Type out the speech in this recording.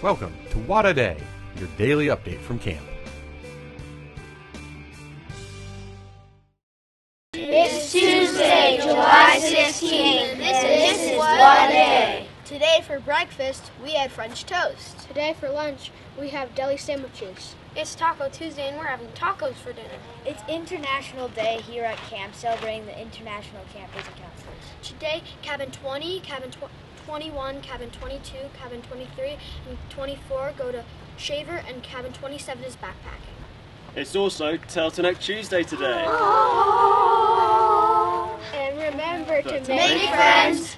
Welcome to What a Day, your daily update from camp. It's Tuesday, July 16th. This is What a Day. Today for breakfast, we had French toast. Today for lunch, we have deli sandwiches. It's Taco Tuesday and we're having tacos for dinner. It's International Day here at camp, celebrating the international campers and counselors. Today, cabin 20, cabin tw- 21, cabin 22, cabin 23, and 24 go to Shaver, and cabin 27 is backpacking. It's also Turtleneck Tuesday today. And remember to To make Make friends,